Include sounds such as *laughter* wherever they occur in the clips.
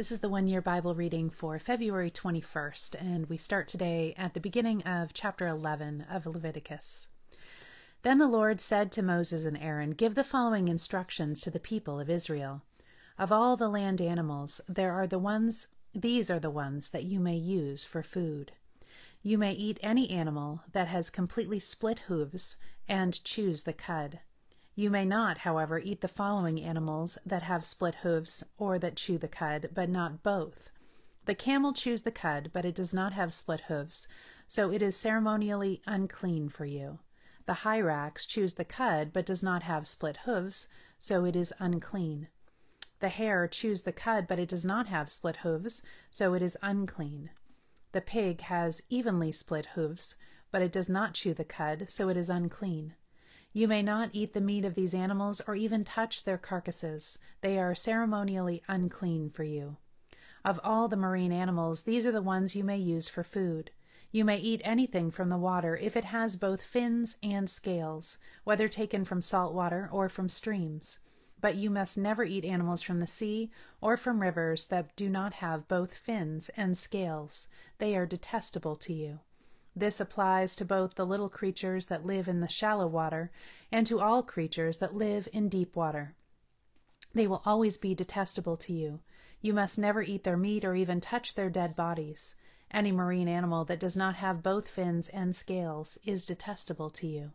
This is the one year Bible reading for February 21st, and we start today at the beginning of chapter 11 of Leviticus. Then the Lord said to Moses and Aaron, Give the following instructions to the people of Israel. Of all the land animals, there are the ones, these are the ones that you may use for food. You may eat any animal that has completely split hooves and chews the cud. You may not, however, eat the following animals that have split hooves or that chew the cud, but not both. The camel chews the cud, but it does not have split hooves, so it is ceremonially unclean for you. The hyrax chews the cud, but does not have split hooves, so it is unclean. The hare chews the cud, but it does not have split hooves, so it is unclean. The pig has evenly split hooves, but it does not chew the cud, so it is unclean. You may not eat the meat of these animals or even touch their carcasses. They are ceremonially unclean for you. Of all the marine animals, these are the ones you may use for food. You may eat anything from the water if it has both fins and scales, whether taken from salt water or from streams. But you must never eat animals from the sea or from rivers that do not have both fins and scales. They are detestable to you. This applies to both the little creatures that live in the shallow water and to all creatures that live in deep water. They will always be detestable to you. You must never eat their meat or even touch their dead bodies. Any marine animal that does not have both fins and scales is detestable to you.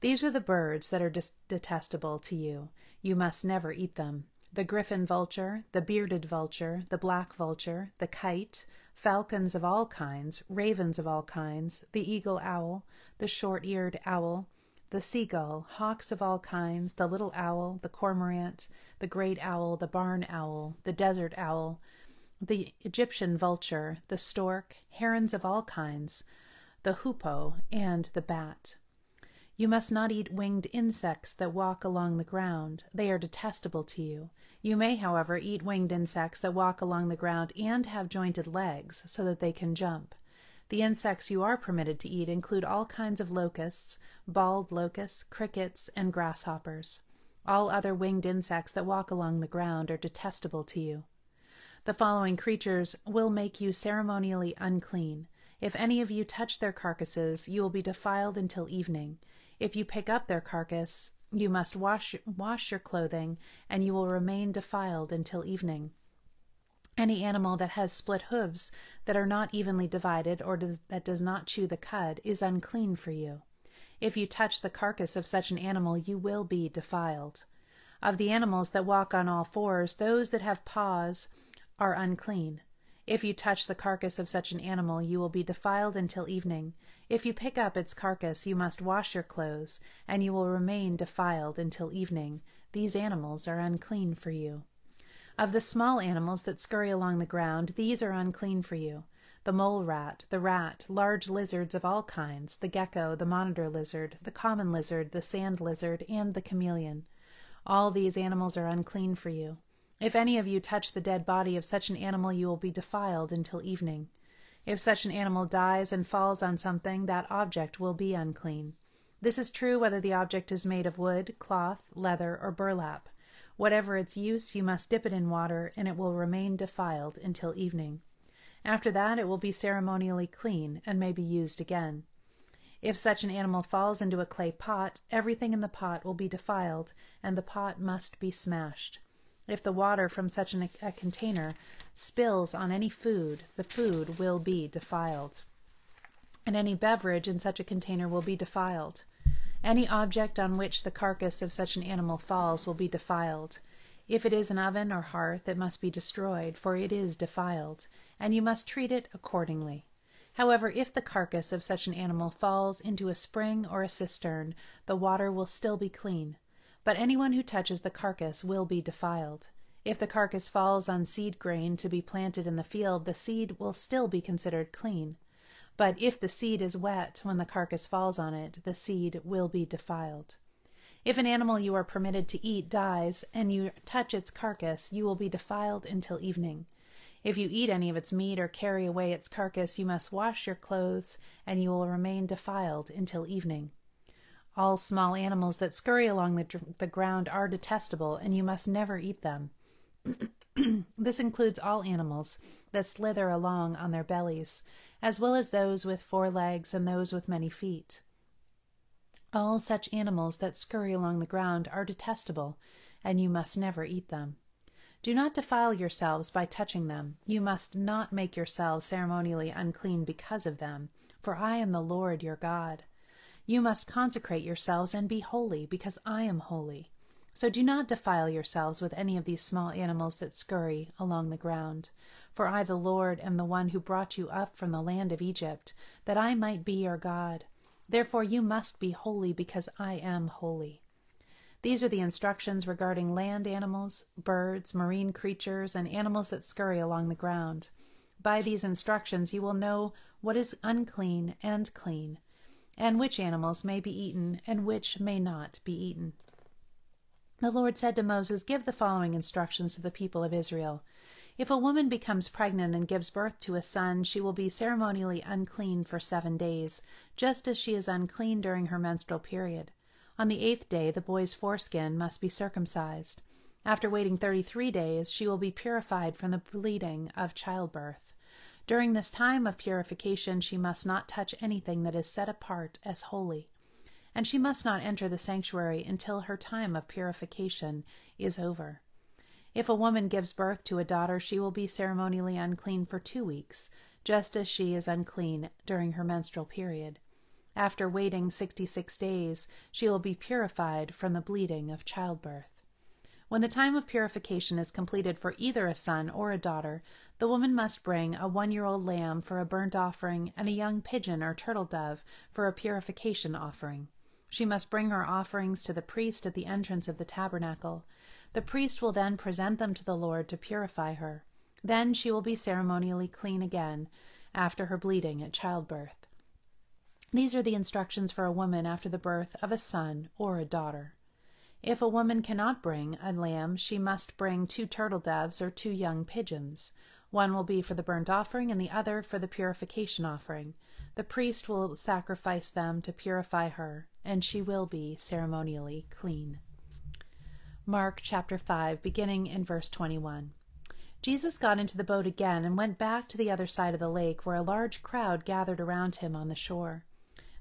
These are the birds that are detestable to you. You must never eat them the griffin vulture, the bearded vulture, the black vulture, the kite, falcons of all kinds, ravens of all kinds, the eagle owl, the short eared owl, the seagull, hawks of all kinds, the little owl, the cormorant, the great owl, the barn owl, the desert owl, the Egyptian vulture, the stork, herons of all kinds, the hoopoe, and the bat. You must not eat winged insects that walk along the ground. They are detestable to you. You may, however, eat winged insects that walk along the ground and have jointed legs so that they can jump. The insects you are permitted to eat include all kinds of locusts, bald locusts, crickets, and grasshoppers. All other winged insects that walk along the ground are detestable to you. The following creatures will make you ceremonially unclean. If any of you touch their carcasses, you will be defiled until evening. If you pick up their carcass, you must wash, wash your clothing, and you will remain defiled until evening. Any animal that has split hooves that are not evenly divided or does, that does not chew the cud is unclean for you. If you touch the carcass of such an animal, you will be defiled. Of the animals that walk on all fours, those that have paws are unclean. If you touch the carcass of such an animal, you will be defiled until evening. If you pick up its carcass, you must wash your clothes, and you will remain defiled until evening. These animals are unclean for you. Of the small animals that scurry along the ground, these are unclean for you the mole rat, the rat, large lizards of all kinds, the gecko, the monitor lizard, the common lizard, the sand lizard, and the chameleon. All these animals are unclean for you. If any of you touch the dead body of such an animal, you will be defiled until evening. If such an animal dies and falls on something, that object will be unclean. This is true whether the object is made of wood, cloth, leather, or burlap. Whatever its use, you must dip it in water, and it will remain defiled until evening. After that, it will be ceremonially clean and may be used again. If such an animal falls into a clay pot, everything in the pot will be defiled, and the pot must be smashed. If the water from such an, a container spills on any food, the food will be defiled. And any beverage in such a container will be defiled. Any object on which the carcass of such an animal falls will be defiled. If it is an oven or hearth, it must be destroyed, for it is defiled, and you must treat it accordingly. However, if the carcass of such an animal falls into a spring or a cistern, the water will still be clean but anyone who touches the carcass will be defiled. If the carcass falls on seed grain to be planted in the field, the seed will still be considered clean. But if the seed is wet when the carcass falls on it, the seed will be defiled. If an animal you are permitted to eat dies, and you touch its carcass, you will be defiled until evening. If you eat any of its meat or carry away its carcass, you must wash your clothes, and you will remain defiled until evening. All small animals that scurry along the, the ground are detestable, and you must never eat them. *clears throat* this includes all animals that slither along on their bellies, as well as those with four legs and those with many feet. All such animals that scurry along the ground are detestable, and you must never eat them. Do not defile yourselves by touching them. You must not make yourselves ceremonially unclean because of them, for I am the Lord your God. You must consecrate yourselves and be holy, because I am holy. So do not defile yourselves with any of these small animals that scurry along the ground. For I, the Lord, am the one who brought you up from the land of Egypt, that I might be your God. Therefore you must be holy, because I am holy. These are the instructions regarding land animals, birds, marine creatures, and animals that scurry along the ground. By these instructions you will know what is unclean and clean and which animals may be eaten and which may not be eaten. The Lord said to Moses, Give the following instructions to the people of Israel. If a woman becomes pregnant and gives birth to a son, she will be ceremonially unclean for seven days, just as she is unclean during her menstrual period. On the eighth day, the boy's foreskin must be circumcised. After waiting 33 days, she will be purified from the bleeding of childbirth. During this time of purification, she must not touch anything that is set apart as holy, and she must not enter the sanctuary until her time of purification is over. If a woman gives birth to a daughter, she will be ceremonially unclean for two weeks, just as she is unclean during her menstrual period. After waiting 66 days, she will be purified from the bleeding of childbirth. When the time of purification is completed for either a son or a daughter, the woman must bring a one year old lamb for a burnt offering and a young pigeon or turtle dove for a purification offering. She must bring her offerings to the priest at the entrance of the tabernacle. The priest will then present them to the Lord to purify her. Then she will be ceremonially clean again after her bleeding at childbirth. These are the instructions for a woman after the birth of a son or a daughter. If a woman cannot bring a lamb, she must bring two turtle doves or two young pigeons. One will be for the burnt offering, and the other for the purification offering. The priest will sacrifice them to purify her, and she will be ceremonially clean. Mark chapter 5, beginning in verse 21. Jesus got into the boat again and went back to the other side of the lake, where a large crowd gathered around him on the shore.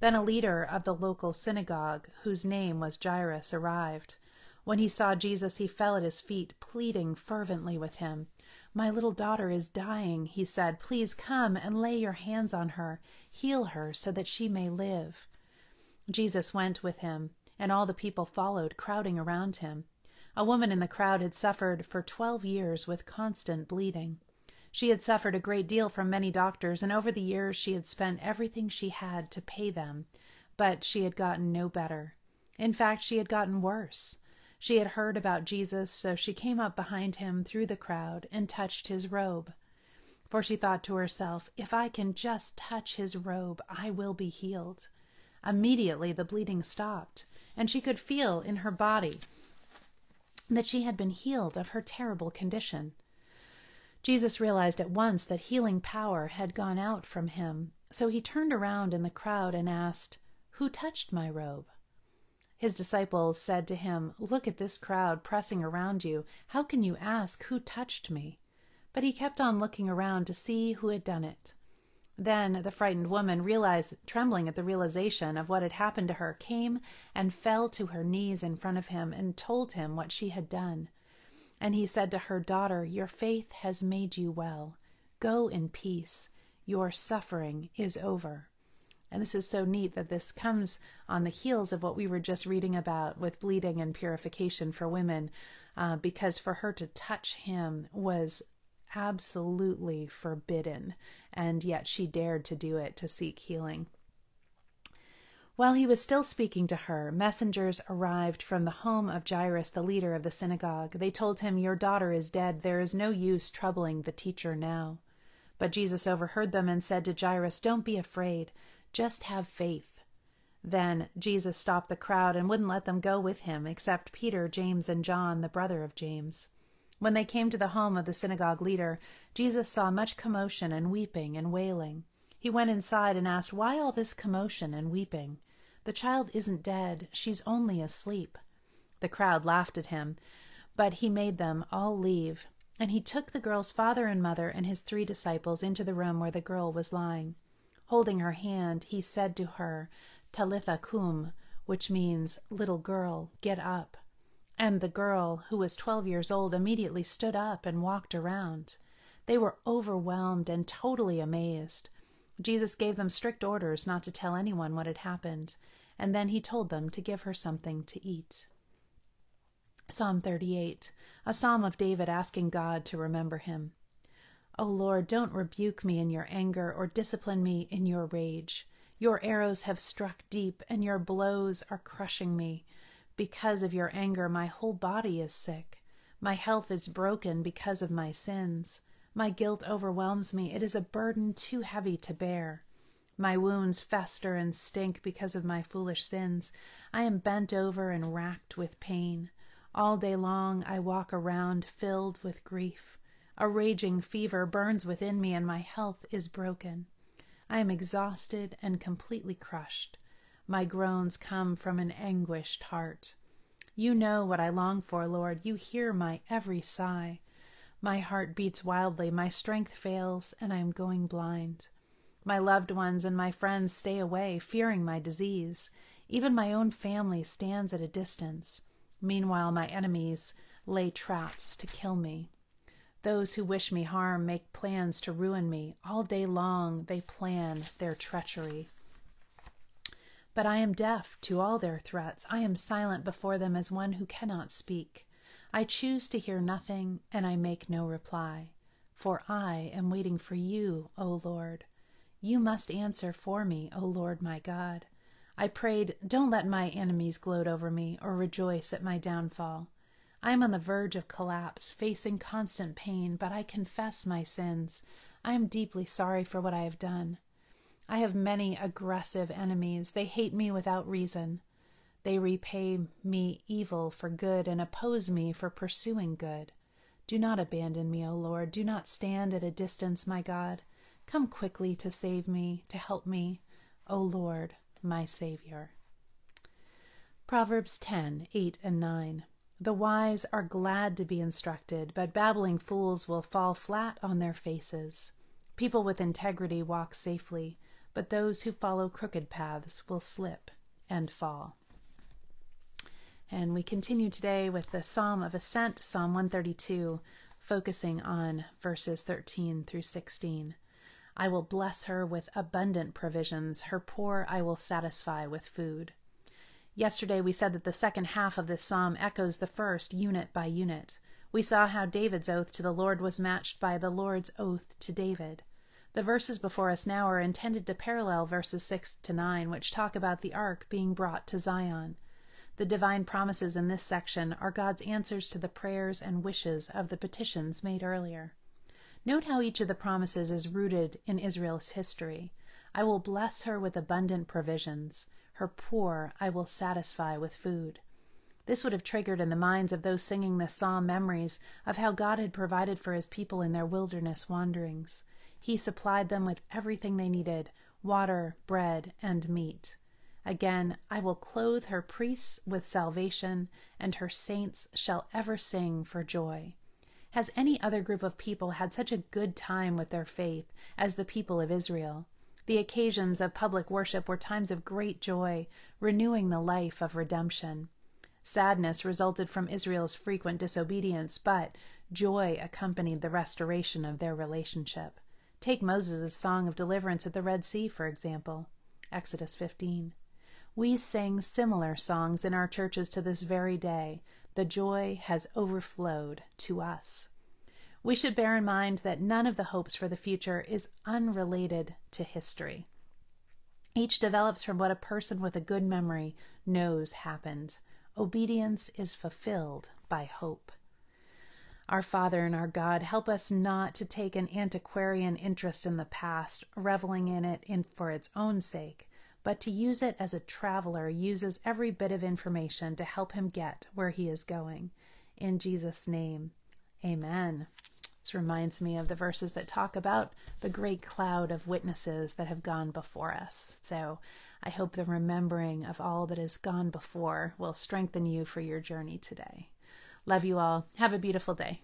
Then a leader of the local synagogue, whose name was Jairus, arrived. When he saw Jesus, he fell at his feet, pleading fervently with him. My little daughter is dying, he said. Please come and lay your hands on her, heal her, so that she may live. Jesus went with him, and all the people followed, crowding around him. A woman in the crowd had suffered for twelve years with constant bleeding. She had suffered a great deal from many doctors, and over the years she had spent everything she had to pay them, but she had gotten no better. In fact, she had gotten worse. She had heard about Jesus, so she came up behind him through the crowd and touched his robe. For she thought to herself, If I can just touch his robe, I will be healed. Immediately the bleeding stopped, and she could feel in her body that she had been healed of her terrible condition. Jesus realized at once that healing power had gone out from him, so he turned around in the crowd and asked, Who touched my robe? His disciples said to him, Look at this crowd pressing around you. How can you ask, Who touched me? But he kept on looking around to see who had done it. Then the frightened woman, realized, trembling at the realization of what had happened to her, came and fell to her knees in front of him and told him what she had done. And he said to her, Daughter, your faith has made you well. Go in peace. Your suffering is over. And this is so neat that this comes on the heels of what we were just reading about with bleeding and purification for women, uh, because for her to touch him was absolutely forbidden, and yet she dared to do it to seek healing. While he was still speaking to her, messengers arrived from the home of Jairus, the leader of the synagogue. They told him, Your daughter is dead. There is no use troubling the teacher now. But Jesus overheard them and said to Jairus, Don't be afraid, just have faith. Then Jesus stopped the crowd and wouldn't let them go with him, except Peter, James, and John, the brother of James. When they came to the home of the synagogue leader, Jesus saw much commotion and weeping and wailing. He went inside and asked, Why all this commotion and weeping? The child isn't dead, she's only asleep. The crowd laughed at him, but he made them all leave. And he took the girl's father and mother and his three disciples into the room where the girl was lying. Holding her hand, he said to her, Talitha cum, which means, Little girl, get up. And the girl, who was twelve years old, immediately stood up and walked around. They were overwhelmed and totally amazed. Jesus gave them strict orders not to tell anyone what had happened, and then he told them to give her something to eat. Psalm 38, a psalm of David asking God to remember him. O Lord, don't rebuke me in your anger or discipline me in your rage. Your arrows have struck deep, and your blows are crushing me. Because of your anger, my whole body is sick. My health is broken because of my sins. My guilt overwhelms me. It is a burden too heavy to bear. My wounds fester and stink because of my foolish sins. I am bent over and racked with pain. All day long I walk around filled with grief. A raging fever burns within me, and my health is broken. I am exhausted and completely crushed. My groans come from an anguished heart. You know what I long for, Lord. You hear my every sigh. My heart beats wildly, my strength fails, and I am going blind. My loved ones and my friends stay away, fearing my disease. Even my own family stands at a distance. Meanwhile, my enemies lay traps to kill me. Those who wish me harm make plans to ruin me. All day long they plan their treachery. But I am deaf to all their threats. I am silent before them as one who cannot speak. I choose to hear nothing, and I make no reply. For I am waiting for you, O Lord. You must answer for me, O Lord my God. I prayed, Don't let my enemies gloat over me or rejoice at my downfall. I am on the verge of collapse, facing constant pain, but I confess my sins. I am deeply sorry for what I have done. I have many aggressive enemies. They hate me without reason. They repay me evil for good and oppose me for pursuing good. Do not abandon me, O Lord. Do not stand at a distance, my God. Come quickly to save me, to help me, O Lord my Savior. Proverbs 10 8 and 9. The wise are glad to be instructed, but babbling fools will fall flat on their faces. People with integrity walk safely, but those who follow crooked paths will slip and fall. And we continue today with the Psalm of Ascent, Psalm 132, focusing on verses 13 through 16. I will bless her with abundant provisions. Her poor I will satisfy with food. Yesterday we said that the second half of this psalm echoes the first unit by unit. We saw how David's oath to the Lord was matched by the Lord's oath to David. The verses before us now are intended to parallel verses 6 to 9, which talk about the ark being brought to Zion. The divine promises in this section are God's answers to the prayers and wishes of the petitions made earlier. Note how each of the promises is rooted in Israel's history. I will bless her with abundant provisions. Her poor I will satisfy with food. This would have triggered in the minds of those singing the psalm memories of how God had provided for his people in their wilderness wanderings. He supplied them with everything they needed water, bread, and meat. Again, I will clothe her priests with salvation, and her saints shall ever sing for joy. Has any other group of people had such a good time with their faith as the people of Israel? The occasions of public worship were times of great joy, renewing the life of redemption. Sadness resulted from Israel's frequent disobedience, but joy accompanied the restoration of their relationship. Take Moses' song of deliverance at the Red Sea, for example. Exodus 15. We sing similar songs in our churches to this very day, the joy has overflowed to us. We should bear in mind that none of the hopes for the future is unrelated to history. Each develops from what a person with a good memory knows happened. Obedience is fulfilled by hope. Our Father and our God, help us not to take an antiquarian interest in the past, reveling in it in, for its own sake, but to use it as a traveler uses every bit of information to help him get where he is going. In Jesus' name, amen. This reminds me of the verses that talk about the great cloud of witnesses that have gone before us. So I hope the remembering of all that has gone before will strengthen you for your journey today. Love you all. Have a beautiful day.